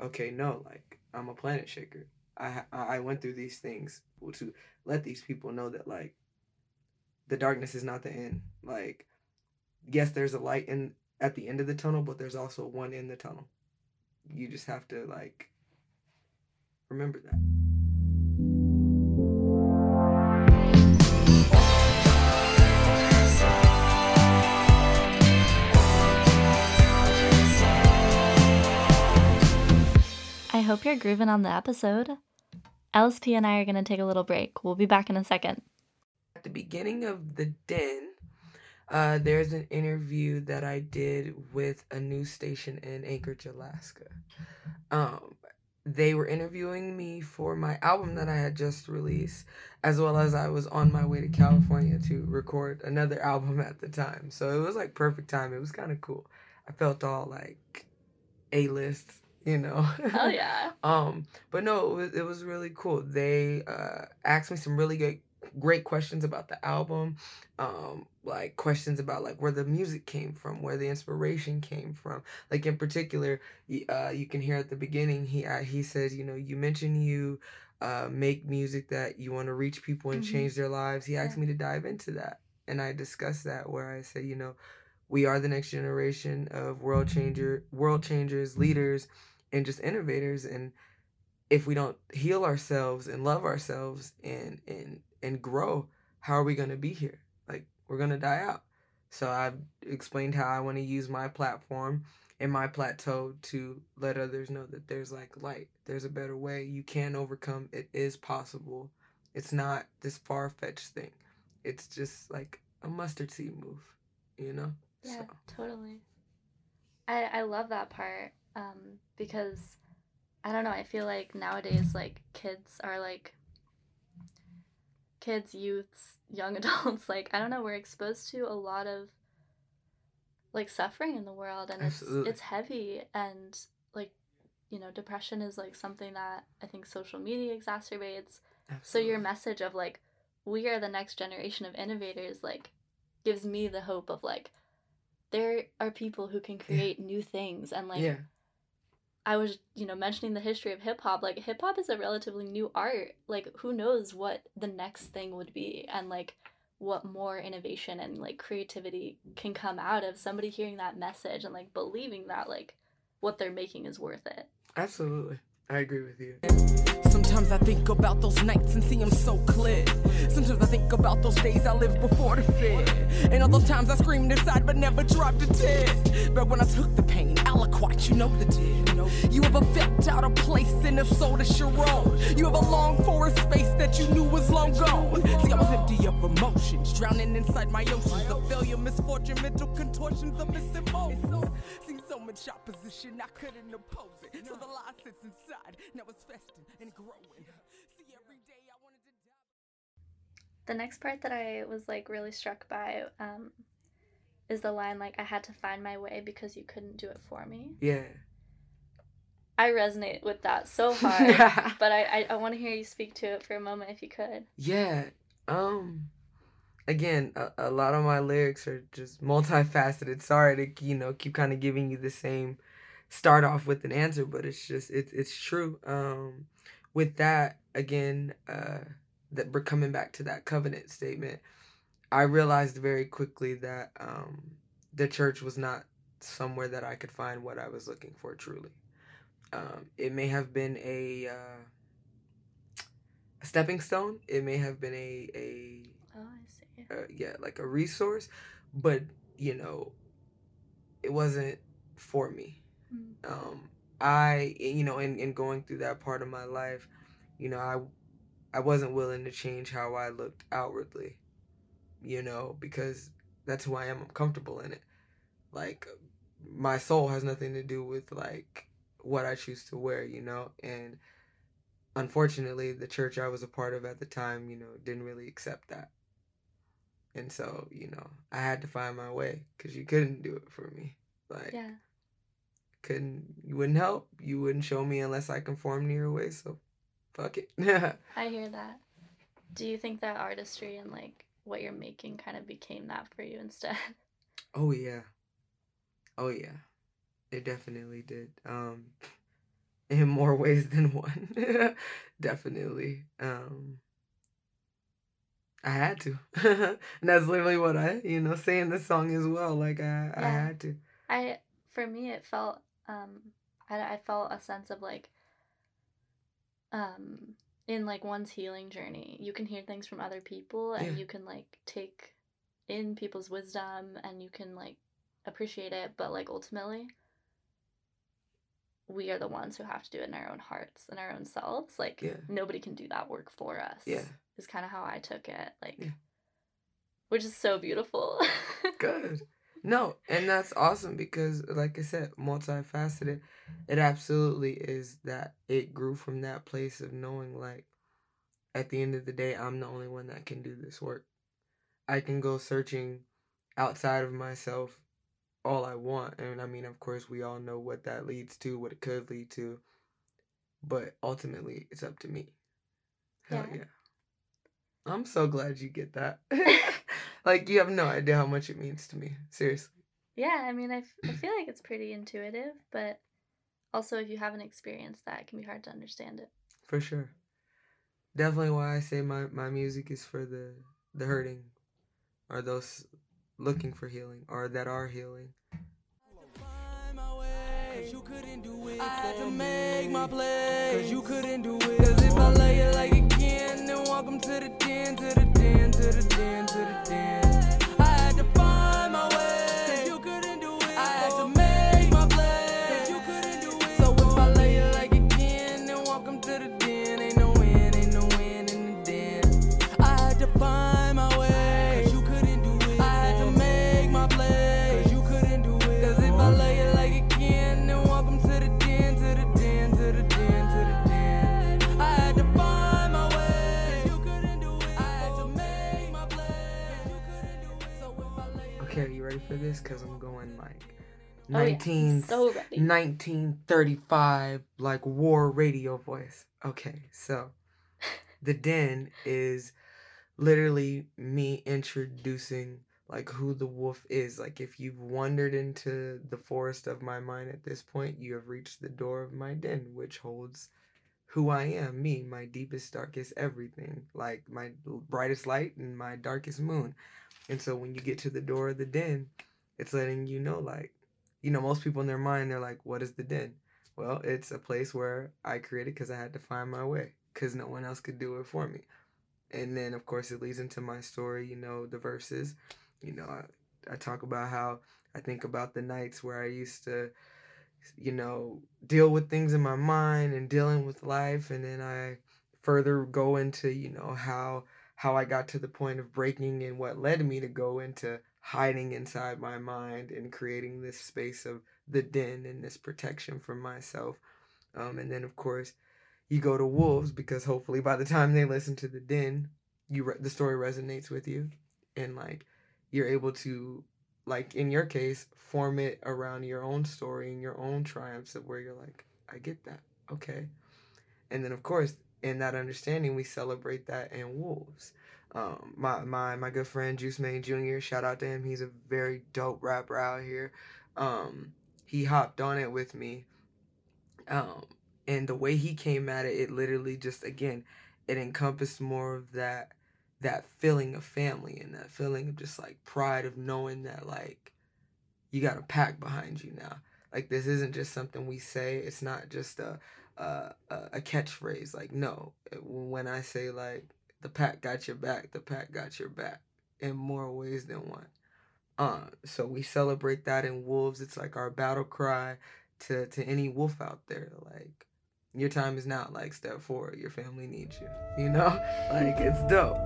Speaker 3: Okay no like i'm a planet shaker. I i went through these things to let these people know that like the darkness is not the end. Like yes there's a light in at the end of the tunnel but there's also one in the tunnel. You just have to like remember that
Speaker 1: hope you're grooving on the episode. LSP and I are going to take a little break. We'll be back in a second.
Speaker 3: at the beginning of the den uh, there's an interview that i did with a news station in anchorage alaska um, they were interviewing me for my album that i had just released as well as i was on my way to california to record another album at the time so it was like perfect time it was kind of cool i felt all like a-list you know
Speaker 1: Hell yeah.
Speaker 3: um, but no, it was, it was really cool. They uh, asked me some really good, great questions about the album, um, like questions about like where the music came from, where the inspiration came from. Like in particular, uh, you can hear at the beginning he uh, he says, you know, you mentioned you uh, make music that you want to reach people and
Speaker 1: Mhm.
Speaker 3: change their lives. He asked
Speaker 1: Yeah.
Speaker 3: me to dive into that, and I discussed that where I said, you know, we are the next generation of world changer, world changers, leaders and just innovators and if we don't heal ourselves and love ourselves and and and grow how are we going to be here? Like we're going to die out. So i've explained how i want to use my platform and my plateau to let others know that there's like light. There's a better way. You can overcome. It is possible. It's not this far-fetched thing. It's just like a mustard seed move you know?
Speaker 1: Yeah,
Speaker 3: so
Speaker 1: totally. I I love that part um because I don't know, I feel like nowadays like kids are like kids, youths, young adults like I don't know, we're exposed to a lot of like suffering in the world and
Speaker 3: Absolutely.
Speaker 1: it's it's heavy and like you know, depression is like something that I think social media exacerbates. So your message of like we are the next generation of innovators like gives me the hope of like there are people who can create new things and like
Speaker 3: yeah
Speaker 1: I was you know mentioning the history of hip hop like hip hop is a relatively new art like who knows what the next thing would be and like what more innovation and like creativity can come out of somebody hearing that message and like believing that like what they're making is worth it
Speaker 3: Absolutely. I agree with you.
Speaker 2: Sometimes I think about those nights and see them so clear. Sometimes I think about those days I lived before the fear. And all those times I screamed inside but never dropped a tear. But when I took the pain, aliquot, you know the deal. You ever felt out of place in a soul that's your own? You ever longed for a space that you knew was long gone? See, I was empty of emotions, drowning inside my oceans of failure, misfortune, mental contortions of missing emotions. Seen much opposition, I couldn't oppose it. So the lie sits inside, now it's festering and growing. See, every day I wanted to die.
Speaker 1: The next part that I was like really struck by um, is the line like I had to find my way because you couldn't do it for me.
Speaker 3: Yeah.
Speaker 1: I resonate with that so hard, but I I, I want to hear you speak to it for a moment if you could.
Speaker 3: Yeah. Um again, a, a lot of my lyrics are just multifaceted. Sorry to, you know, keep kind of giving you the same start off with an answer, but it's just it's it's true. Um with that, again, uh that we're coming back to that covenant statement, I realized very quickly that um the church was not somewhere that I could find what I was looking for truly. Um, it may have been a uh, a stepping stone. It may have been a a
Speaker 1: Oh.
Speaker 3: Uh, yeah like a resource, but you know, it wasn't for me.
Speaker 1: Mm.
Speaker 3: Um, I you know in in going through that part of my life, you know I I wasn't willing to change how I looked outwardly, you know because that's who I am. I'm comfortable in it. Like my soul has nothing to do with like what I choose to wear, you know, and unfortunately the church I was a part of at the time, you know, didn't really accept that. And so, you know, I had to find my way cuz you couldn't do it for me. Like
Speaker 1: Yeah.
Speaker 3: couldn't you wouldn't help. You wouldn't show me unless I conform to your way, so fuck it.
Speaker 1: I hear that. Do you think that artistry and like what you're making kind of became that for you instead?
Speaker 3: oh yeah. Oh yeah. It definitely did. Um in more ways than one. definitely. Um I had to. and that's literally what I, you know, say in the song as well. Like I, I had to.
Speaker 1: I for me it felt um I, I felt a sense of like um in like one's healing journey you can hear things from other people and
Speaker 3: Yeah.
Speaker 1: you can like take in people's wisdom and you can like appreciate it but like ultimately we are the ones who have to do it in our own hearts and our own selves like
Speaker 3: Yeah.
Speaker 1: nobody can do that work for us
Speaker 3: Yeah.
Speaker 1: Is kind of how i took it like
Speaker 3: Yeah.
Speaker 1: which is so beautiful
Speaker 3: Good. No, and that's awesome because, like I said, multifaceted. It absolutely is that it grew from that place of knowing, like, at the end of the day, I'm the only one that can do this work. I can go searching outside of myself all I want. And I mean, of course, we all know what that leads to, what it could lead to. But ultimately, it's up to me. Hell
Speaker 1: Yeah.
Speaker 3: yeah. I'm so glad you get that. like, you have no idea how much it means to me. Seriously.
Speaker 1: Yeah, I mean, I, f- I feel like it's pretty intuitive, but also if you haven't experienced that, it can be hard to understand it.
Speaker 3: For sure. Definitely why I say my, my music is for the, the hurting or those looking for healing or that are healing.
Speaker 2: find my way. Cause you couldn't do it. To the den, to the den, to the den, to the den.
Speaker 3: This? Because I'm going like
Speaker 1: Oh,
Speaker 3: 19,
Speaker 1: I'm so
Speaker 3: 1935, like war radio voice. Okay, so the den is literally me introducing like who the wolf is. Like if you've wandered into the forest of my mind at this point, you have reached the door of my den, which holds who I am, me, my deepest, darkest everything, like my brightest light and my darkest moon. And so when you get to the door of the den, it's letting you know, like, you know, most people in their mind, they're like, what is the den? Well, it's a place where I created because I had to find my way because no one else could do it for me. And then, of course, it leads into my story, you know, the verses. You know, I, I talk about how I think about the nights where I used to, you know, deal with things in my mind and dealing with life. And then I further go into, you know, how how I got to the point of breaking and what led me to go into hiding inside my mind and creating this space of the den and this protection for myself. Um, and then, of course, you go to wolves because hopefully by the time they listen to the den, you re- the story resonates with you, and like you're able to, like in your case, form it around your own story and your own triumphs of where you're like, I get that, okay. And then, of course, in that understanding, we celebrate that in wolves. Um, my my my good friend Juice Mane Jr. Shout out to him. He's a very dope rapper out here. Um, he hopped on it with me. Um, and the way he came at it, it literally just again, it encompassed more of that that feeling of family and that feeling of just like pride of knowing that like you got a pack behind you now. Like this isn't just something we say. It's not just a a, a catchphrase. Like no, when I say like the pack got your back, the pack got your back in more ways than one. Uh, so we celebrate that in wolves. It's like our battle cry to to any wolf out there. Like your time is now. Like step forward. Your family needs you. You know, like it's dope.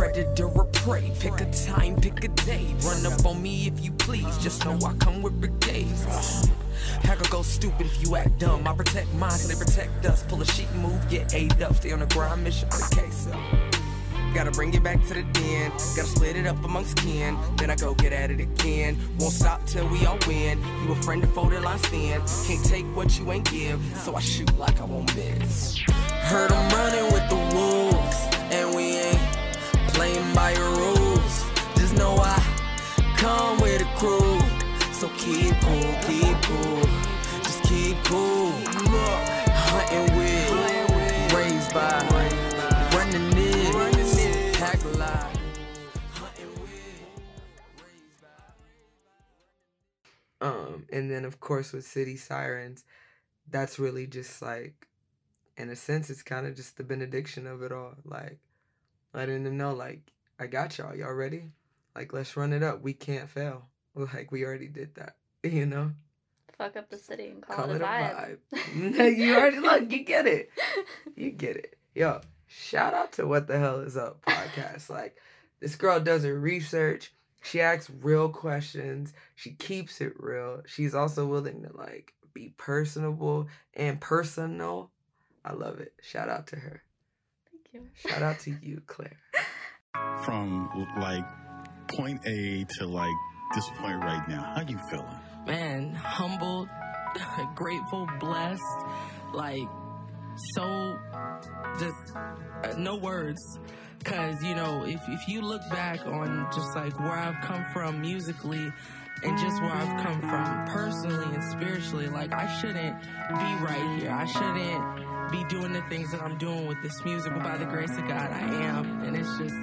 Speaker 2: predator or prey. Pick a time, pick a day. Run up on me if you please. Just know I come with brigades. Pack go stupid if you act dumb. I protect mine so they protect us. Pull a sheet move, get ate up. Stay on the grind, mission for the case up. Gotta bring it back to the den. Gotta split it up amongst kin. Then I go get at it again. Won't stop till we all win. You a friend of folded line stand. Can't take what you ain't give. So I shoot like I won't miss. Heard I'm running with the wolves. And we ain't playing by your rules. Just know I come with a crew. So keep cool, keep cool. Just keep cool. Hunting with, raised by,
Speaker 3: and then of course with City Sirens, that's really just like, in a sense, it's kind of just the benediction of it all. Like, letting them know, like, I got y'all. Y'all ready? Like, let's run it up. We can't fail. Like, we already did that. You know?
Speaker 1: Fuck up the city and call,
Speaker 3: Call
Speaker 1: it,
Speaker 3: it
Speaker 1: a vibe.
Speaker 3: vibe. you already look, you get it. You get it. Yo, shout out to What the Hell Is Up podcast. Like, this girl does her research. She asks real questions. She keeps it real. She's also willing to like be personable and personal. I love it. Shout out to her.
Speaker 1: Thank you.
Speaker 3: Shout out to you, Claire.
Speaker 5: from like point A to like this point right now. How you feeling?
Speaker 2: man, humbled, grateful, blessed, like so just uh, no words. Cause you know, if if you look back on just like where I've come from musically and just where I've come from personally and spiritually, like I shouldn't be right here. I shouldn't be doing the things that I'm doing with this music, but by the grace of God, I am. And it's just,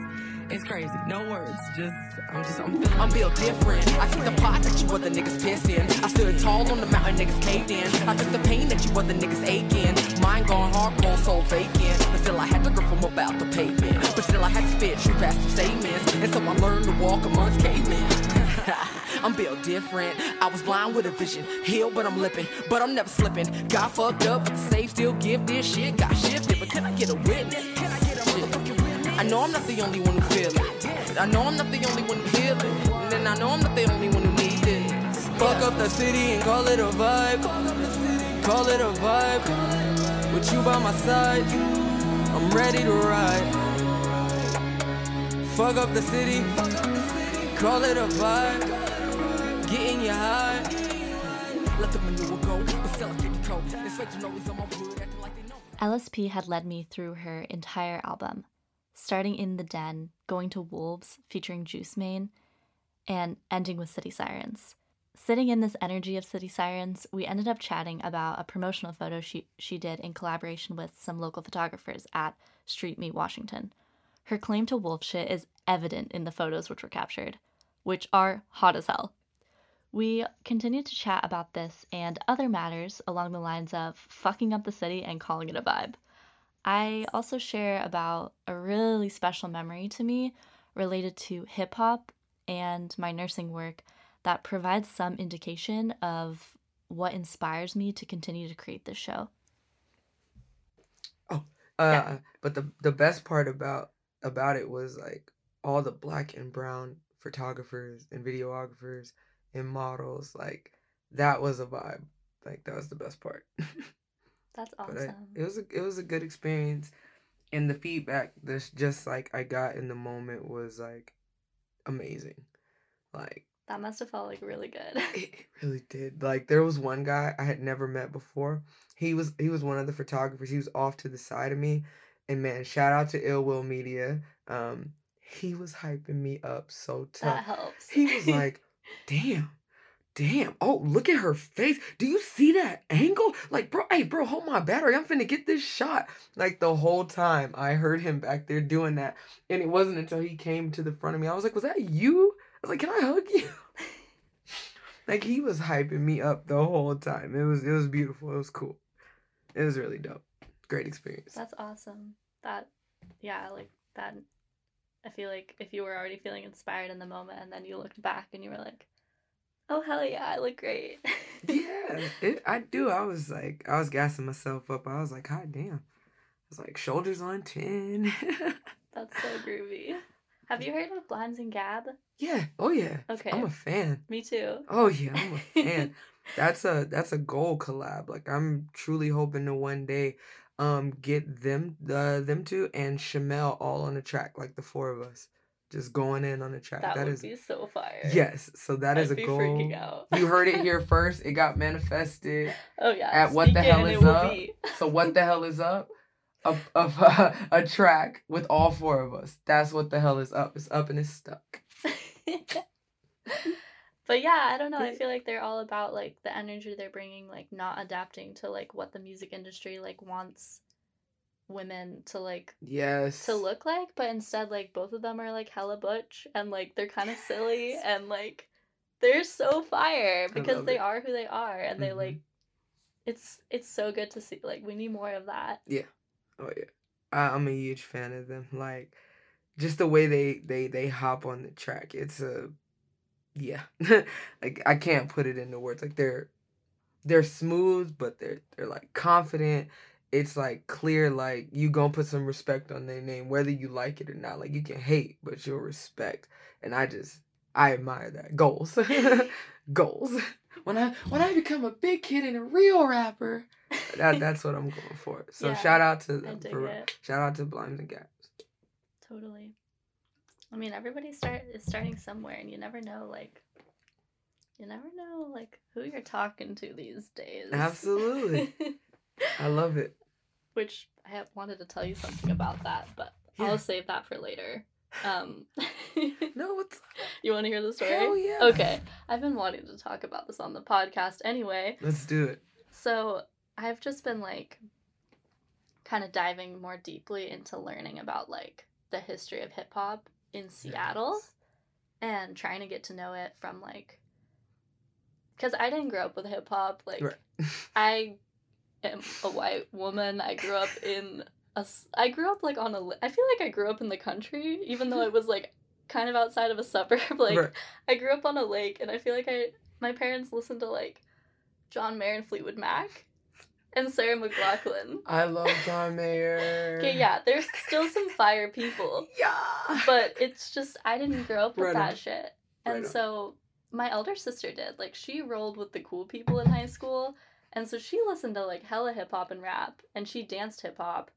Speaker 2: it's crazy. No words. Just, I'm just, I'm feeling. I'm built different. I took the pot that you other niggas pissed in. I stood tall on the mountain, niggas caved in. I took the pain that you other niggas aching. Mine gone hardcore, soul vacant. But still, I had to grip from about the pavement. But still, I had to spit true past some statements. And so I learned to walk amongst cavemen. I'm built different. I was blind with a vision, healed, but I'm lipping, but I'm never slipping. Got fucked up, but the safe still give this shit. Got shifted, but can I get a witness? Can I I know I'm not the only one who feel it. I know I'm not the only one who feel it. And then I know I'm not the only one who needs this. Fuck up the city and call it a vibe. Call it a vibe. With you by my side, I'm ready to ride. Fuck up the city. Call it a vibe. Getting you high. Let the manure go. Get the cold. Know.
Speaker 1: LSP had led me through her entire album, starting in The Den, going to Wolves featuring Juice Main, and ending with City Sirens. Sitting in this energy of City Sirens, we ended up chatting about a promotional photo she, she did in collaboration with some local photographers at Street Meet Washington. Her claim to wolf shit is evident in the photos which were captured, which are hot as hell. We continued to chat about this and other matters along the lines of fucking up the city and calling it a vibe. I also share about a really special memory to me related to hip hop and my nursing work that provides some indication of what inspires me to continue to create this show.
Speaker 3: Uh,
Speaker 1: Yeah.
Speaker 3: but the the best part about about it was like all the black and brown photographers and videographers and models. Like that was a vibe. Like that was the best part.
Speaker 1: That's
Speaker 3: but I, it was a it was a good experience, and the feedback this just like I got in the moment was like amazing. Like
Speaker 1: That must have felt like really good.
Speaker 3: it, it really did. Like there was one guy I had never met before. He was he was one of the photographers. He was off to the side of me, and man, shout out to Ill Will Media. Um, he was hyping me up so tough.
Speaker 1: that helps.
Speaker 3: He was like, "Damn, damn! Oh, look at her face. Do you see that angle? Like, bro, hey, bro, hold my battery. I'm finna get this shot." Like the whole time, I heard him back there doing that, and it wasn't until he came to the front of me. I was like, "Was that you?" I was like, "Can I hug you?" like he was hyping me up the whole time. It was it was beautiful. It was cool. It was really dope. Great experience.
Speaker 1: That's awesome. That, yeah, like that. I feel like if you were already feeling inspired in the moment and then you looked back and you were like, oh, hell yeah, I look great.
Speaker 3: yeah, it, I do. I was like, I was gassing myself up. I was like, "Hot damn!" I was like, shoulders on ten.
Speaker 1: That's so groovy. Have you heard of Blimes and Gab?
Speaker 3: yeah. Oh yeah.
Speaker 1: Okay.
Speaker 3: I'm a fan.
Speaker 1: Me too.
Speaker 3: Oh yeah, I'm a fan. that's a that's a goal collab. Like I'm truly hoping to one day um get them the them two and Shamel all on the track, like the four of us. Just going in on the track.
Speaker 1: That,
Speaker 3: that
Speaker 1: would
Speaker 3: is
Speaker 1: be so fire.
Speaker 3: yes. So that is
Speaker 1: I'd
Speaker 3: a
Speaker 1: be
Speaker 3: goal. You heard it here first. It got manifested.
Speaker 1: Oh yeah.
Speaker 3: At What the Hell Is Up? So what the hell is up? A, a, a track with all four of us. That's what the hell is up. It's up and it's stuck.
Speaker 1: but yeah, I don't know. I feel like they're all about like the energy they're bringing, like not adapting to like what the music industry like wants women to like
Speaker 3: Yes.
Speaker 1: to look like, but instead like both of them are like hella butch and like they're kind of silly and like they're so fire because they
Speaker 3: it.
Speaker 1: are who they are and they
Speaker 3: Mhm.
Speaker 1: like it's it's so good to see like we need more of that.
Speaker 3: Yeah oh yeah, I, I'm a huge fan of them. Like, just the way they they they hop on the track. It's a, yeah. like I can't put it into words. Like they're they're smooth, but they're they're like confident. It's like clear. Like you gonna put some respect on their name, whether you like it or not. Like you can hate, but you'll respect. And I just I admire that goals, goals. When I when I become a big kid and a real rapper, that that's what I'm going for. So
Speaker 1: Yeah,
Speaker 3: shout out to them for shout out to Blimes and Gaps.
Speaker 1: Totally. I mean, everybody start is starting somewhere, and you never know, like, you never know, like, who you're talking to these days.
Speaker 3: Absolutely. I love it.
Speaker 1: Which I wanted to tell you something about that, but
Speaker 3: Yeah.
Speaker 1: I'll save that for later. Um,
Speaker 3: No, what's
Speaker 1: you want to hear the story?
Speaker 3: hell yeah.
Speaker 1: Okay, I've been wanting to talk about this on the podcast anyway.
Speaker 3: Let's do it.
Speaker 1: So I've just been like kind of diving more deeply into learning about like the history of hip hop in Seattle
Speaker 3: Nice.
Speaker 1: and trying to get to know it from like because I didn't grow up with hip hop. Like
Speaker 3: Right.
Speaker 1: I am a white woman. I grew up in a. I grew up like on a. I feel like I grew up in the country, even though it was like kind of outside of a suburb. Like
Speaker 3: Right.
Speaker 1: I grew up on a lake, and I feel like I my parents listened to like John Mayer and Fleetwood Mac, and Sarah McLachlan.
Speaker 3: I love John Mayer.
Speaker 1: Okay, yeah, there's still some fire people,
Speaker 3: Yeah.
Speaker 1: but it's just I didn't grow up with
Speaker 3: Right
Speaker 1: that
Speaker 3: on.
Speaker 1: shit, and
Speaker 3: on.
Speaker 1: so my elder sister did. Like she rolled with the cool people in high school, and so she listened to like hella hip hop and rap, and she danced hip hop.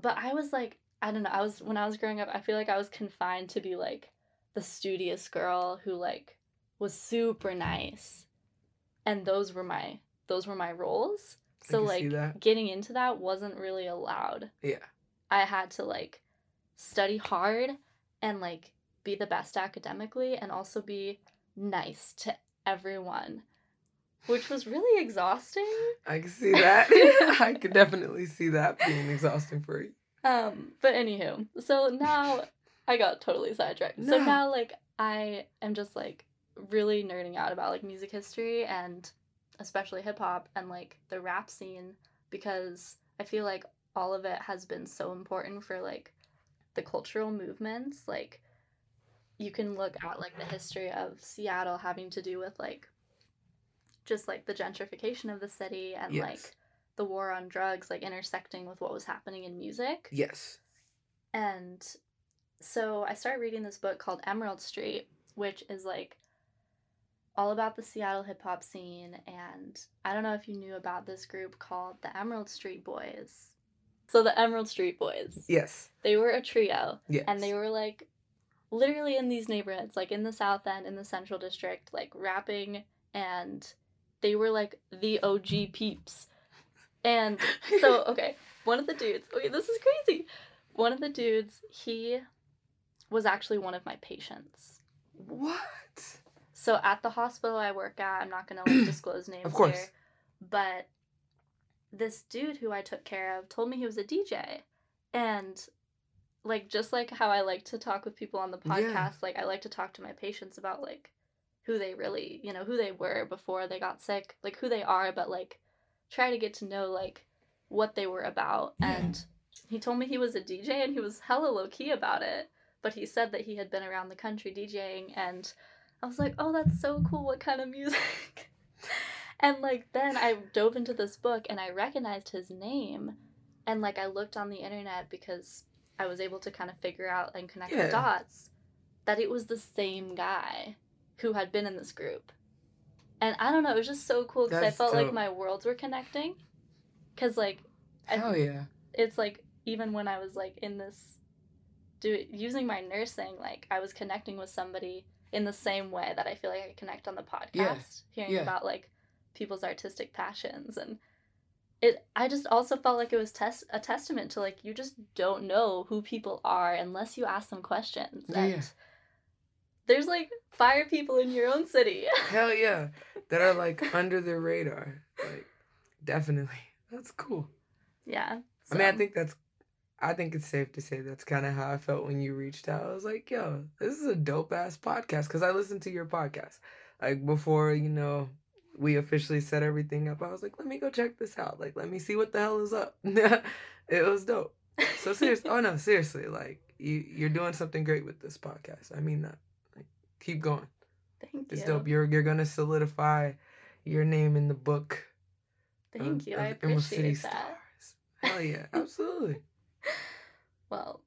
Speaker 1: But I was like, I don't know. I was when I was growing up, I feel like I was confined to be like the studious girl who like was super nice, and those were my those were my roles. So like getting into that wasn't really allowed.
Speaker 3: Yeah.
Speaker 1: I had to like study hard and like be the best academically and also be nice to everyone, which was really exhausting.
Speaker 3: I can see that. I could definitely see that being exhausting for you.
Speaker 1: Um, but anywho, so now I got totally sidetracked. So now like I am just like really nerding out about like music history and especially hip hop and like the rap scene because I feel like all of it has been so important for like the cultural movements. Like you can look at like the history of Seattle having to do with like just like the gentrification of the city and
Speaker 3: Yes.
Speaker 1: like the war on drugs like intersecting with what was happening in music.
Speaker 3: Yes.
Speaker 1: And so I started reading this book called Emerald Street, which is like all about the Seattle hip hop scene. And I don't know if you knew about this group called the Emerald Street Boys. So the Emerald Street Boys,
Speaker 3: Yes.
Speaker 1: they were a trio
Speaker 3: Yes.
Speaker 1: and they were like literally in these neighborhoods, like in the South End, in the Central District, like rapping, and they were like the OG peeps. And so, okay, one of the dudes, okay, this is crazy. One of the dudes, he was actually one of my patients.
Speaker 3: What?
Speaker 1: So at the hospital I work at, I'm not gonna like disclose names
Speaker 3: Of course.
Speaker 1: here, but this dude who I took care of told me he was a DJ, and like just like how I like to talk with people on the
Speaker 3: Yeah.
Speaker 1: podcast, like I like to talk to my patients about like who they really, you know, who they were before they got sick, like who they are, but like try to get to know like what they were about.
Speaker 3: Yeah.
Speaker 1: And he told me he was a DJ and he was hella low key about it, but he said that he had been around the country DJing and I was like, oh, that's so cool. What kind of music? and like then I dove into this book and I recognized his name. And like I looked on the internet because I was able to kind of figure out and connect
Speaker 3: Yeah.
Speaker 1: the dots that it was the same guy who had been in this group. And I don't know, it was just so cool because I felt like my worlds were connecting. Because like
Speaker 3: Hell yeah.
Speaker 1: it's like even when I was like in this do using my nursing, like I was connecting with somebody in the same way that I feel like I connect on the podcast,
Speaker 3: Yeah,
Speaker 1: hearing
Speaker 3: yeah.
Speaker 1: about like people's artistic passions and it I just also felt like it was test a testament to like you just don't know who people are unless you ask them questions.
Speaker 3: Yeah,
Speaker 1: and
Speaker 3: yeah.
Speaker 1: There's like fire people in your own city.
Speaker 3: Hell yeah. That are like under the radar. Like definitely. That's cool.
Speaker 1: yeah.
Speaker 3: I mean, I think that's I think it's safe to say that's kind of how I felt when you reached out. I was like, yo, this is a dope ass podcast because I listened to your podcast. Like before, you know, we officially set everything up, I was like, let me go check this out. Like, let me see what the hell is up. it was dope. So seriously, oh no, seriously, like you you're doing something great with this podcast. I mean that. Keep going.
Speaker 1: Thank
Speaker 3: It's
Speaker 1: you.
Speaker 3: It's dope. You're you're gonna solidify your name in the book.
Speaker 1: Thank
Speaker 3: of-
Speaker 1: you.
Speaker 3: of
Speaker 1: I appreciate that.
Speaker 3: Stars. Hell yeah, absolutely.
Speaker 1: Well,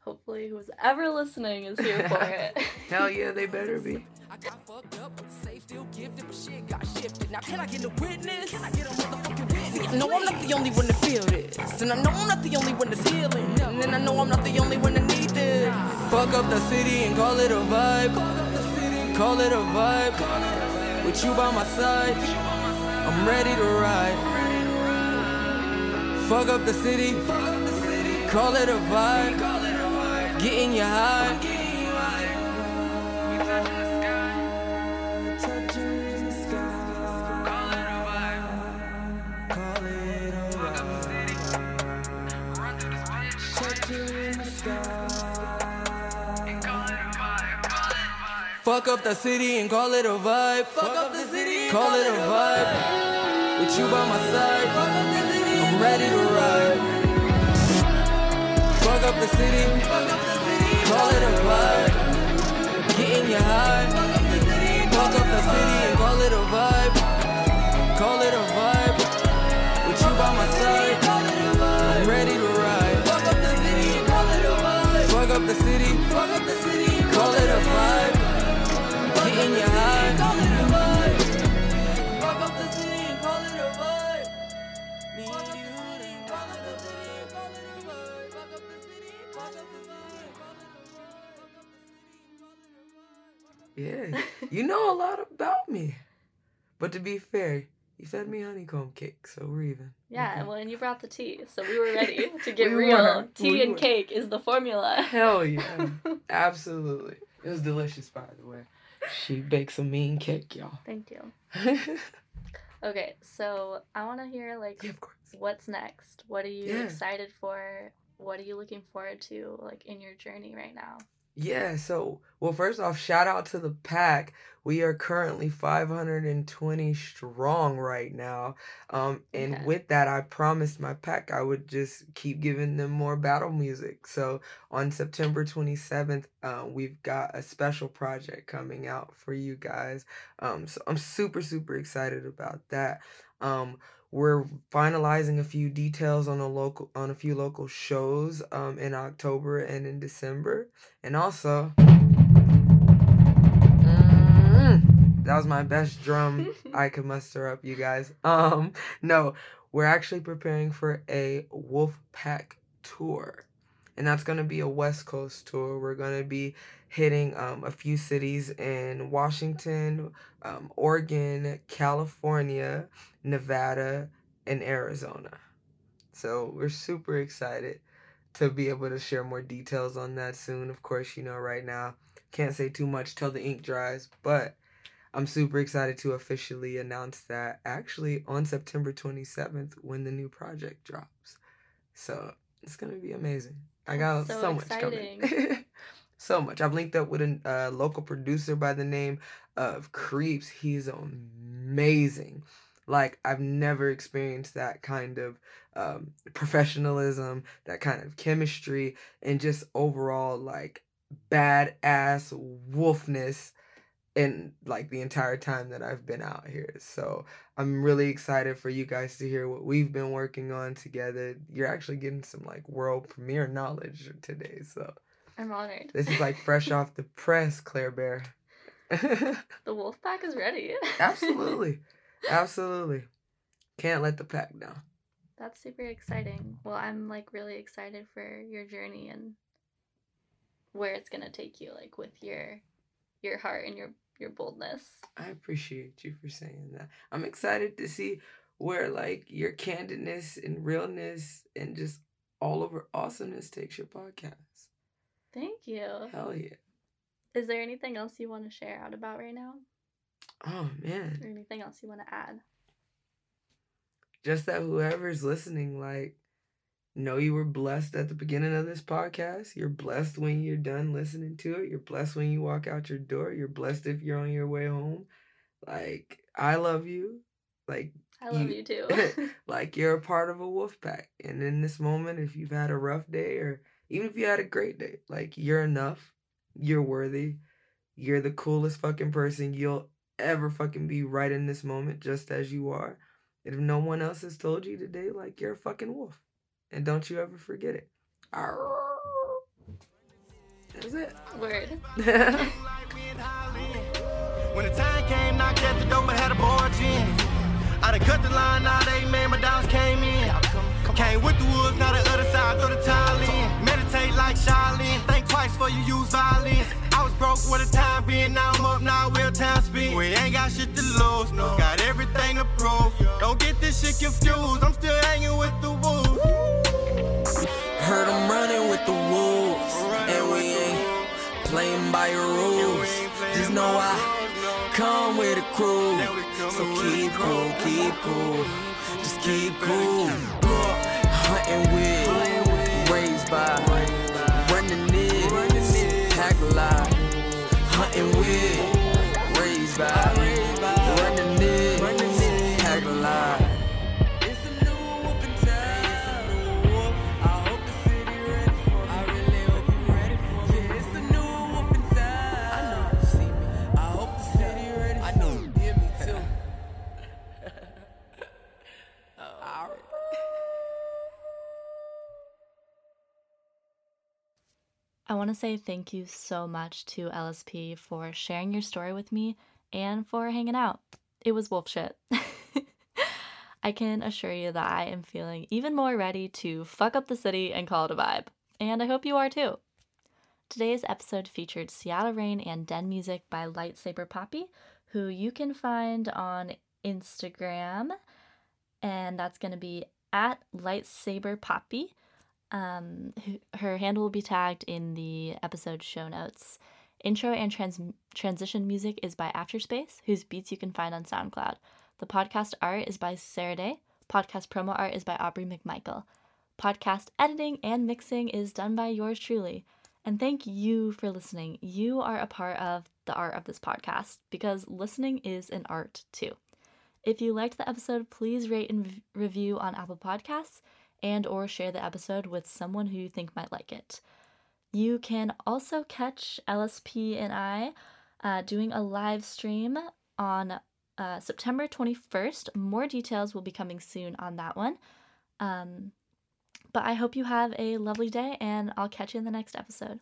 Speaker 1: hopefully who's ever listening is here for it.
Speaker 3: Hell yeah, they better be.
Speaker 2: I got fucked up, but the safe still gifted, but shit got shifted. Now can I get a witness? Can I get a motherfucking witness? See, I know I'm not the only one to feel this, and I know I'm not the only one that's healing, and then I know I'm not the only one that need this. Fuck up the city and call it a vibe. Call it a vibe. With you by my side, I'm ready to ride. Fuck up the city, call it a vibe. Getting you high. Fuck up the city and call it a vibe. Fuck up the city, call it a vibe. With you by my side, Fuck up the city I'm ready to ride. Fuck up the city, call it a vibe. Getting you high. Fuck up the city
Speaker 3: Yeah, you know a lot about me. But to be fair, you fed me honeycomb cake, so we're even.
Speaker 1: Yeah,
Speaker 3: good.
Speaker 1: well, and you brought the tea, so we were ready to get
Speaker 3: We
Speaker 1: real.
Speaker 3: were,
Speaker 1: Tea
Speaker 3: we
Speaker 1: and
Speaker 3: were.
Speaker 1: cake is the formula.
Speaker 3: Hell yeah, absolutely. It was delicious, by the way. She bakes a mean cake, y'all.
Speaker 1: Thank you. Okay, so I want to hear like
Speaker 3: of course.
Speaker 1: what's next. What are you
Speaker 3: Yeah.
Speaker 1: excited for? what are you looking forward to like in your journey right now?
Speaker 3: Yeah, so well, first off, shout out to the pack. We are currently 520 strong right now. Um, and
Speaker 1: Okay.
Speaker 3: with that, I promised my pack I would just keep giving them more battle music. So on September 27th, uh, we've got a special project coming out for you guys. Um, so I'm super, super excited about that. Um, we're finalizing a few details on a local on a few local shows um, in October and in December. And also, Mm, that was my best drum I could muster up, you guys. Um, no, we're actually preparing for a Wolf Pack tour, and that's gonna be a West Coast tour. We're gonna be hitting um, a few cities in Washington, um, Oregon, California, Nevada, and Arizona. So we're super excited to be able to share more details on that soon. Of course, you know, right now can't say too much till the ink dries, but I'm super excited to officially announce that actually on September 27th when the new project drops. So it's gonna be amazing. I got so,
Speaker 1: so
Speaker 3: much coming. so much. I've linked up with a uh, local producer by the name of Creeps. He's amazing. Like I've never experienced that kind of um, professionalism, that kind of chemistry, and just overall like badass wolfness in like the entire time that I've been out here. So I'm really excited for you guys to hear what we've been working on together. You're actually getting some like world premiere knowledge today. So
Speaker 1: I'm honored.
Speaker 3: this is like fresh off the press, Claire Bear.
Speaker 1: the wolf pack is ready.
Speaker 3: Absolutely. Absolutely. Can't let the pack down.
Speaker 1: That's super exciting. Well, I'm like really excited for your journey and where it's gonna take you, like with your your heart and your your boldness.
Speaker 3: I appreciate you for saying that. I'm excited to see where like your candidness and realness and just all over awesomeness takes your podcast.
Speaker 1: Thank you.
Speaker 3: Hell yeah.
Speaker 1: Is there anything else you want to share out about right now?
Speaker 3: Oh man.
Speaker 1: Or anything else you want to add?
Speaker 3: Just that whoever's listening, like, know you were blessed at the beginning of this podcast. You're blessed when you're done listening to it. You're blessed when you walk out your door. You're blessed if you're on your way home. Like, I love you. Like,
Speaker 1: I love
Speaker 3: You-
Speaker 1: you, too.
Speaker 3: like you're a part of a wolf pack. And in this moment, if you've had a rough day or even if you had a great day, like you're enough. You're worthy. You're the coolest fucking person you'll ever fucking be right in this moment, just as you are. And if no one else has told you today, like you're a fucking wolf. And don't you ever forget it. That's it.
Speaker 1: Word.
Speaker 6: When the time came, knocked at the door, but had a barge in. I done cut the line, now they man, but downs came in. Came with the woods, now the other side, throw the tile in. Meditate like Charlene, think twice before you use violence. I was broke with a time being, now I'm up, now real time spent. We ain't got shit to lose, no. got everything to prove. Don't get this shit confused, I'm still hanging with the wolves.
Speaker 2: Heard I'm running with the wolves, and we ain't playing by your rules. Just know I come with a crew, so keep cool, keep cool, just keep cool. Hunting with, raised by,
Speaker 1: want to say thank you so much to LSP for sharing your story with me and for hanging out. It was wolf shit. I can assure you that I am feeling even more ready to fuck up the city and call it a vibe. And I hope you are too. Today's episode featured Seattle Rain and Den Music by Lightsaber Papi, who you can find on Instagram. And that's going to be at Lightsaber Papi. Um, her handle will be tagged in the episode show notes. Intro and trans- transition music is by Afterspace, whose beats you can find on SoundCloud. The podcast art is by Sarah Day. Podcast promo art is by Aubrey McMichael. Podcast editing and mixing is done by yours truly. And thank you for listening. You are a part of the art of this podcast because listening is an art too. If you liked the episode, please rate and v- review on Apple Podcasts and or share the episode with someone who you think might like it. You can also catch LSP and I uh, doing a live stream on uh, September 21st. More details will be coming soon on that one. Um, but I hope you have a lovely day, and I'll catch you in the next episode.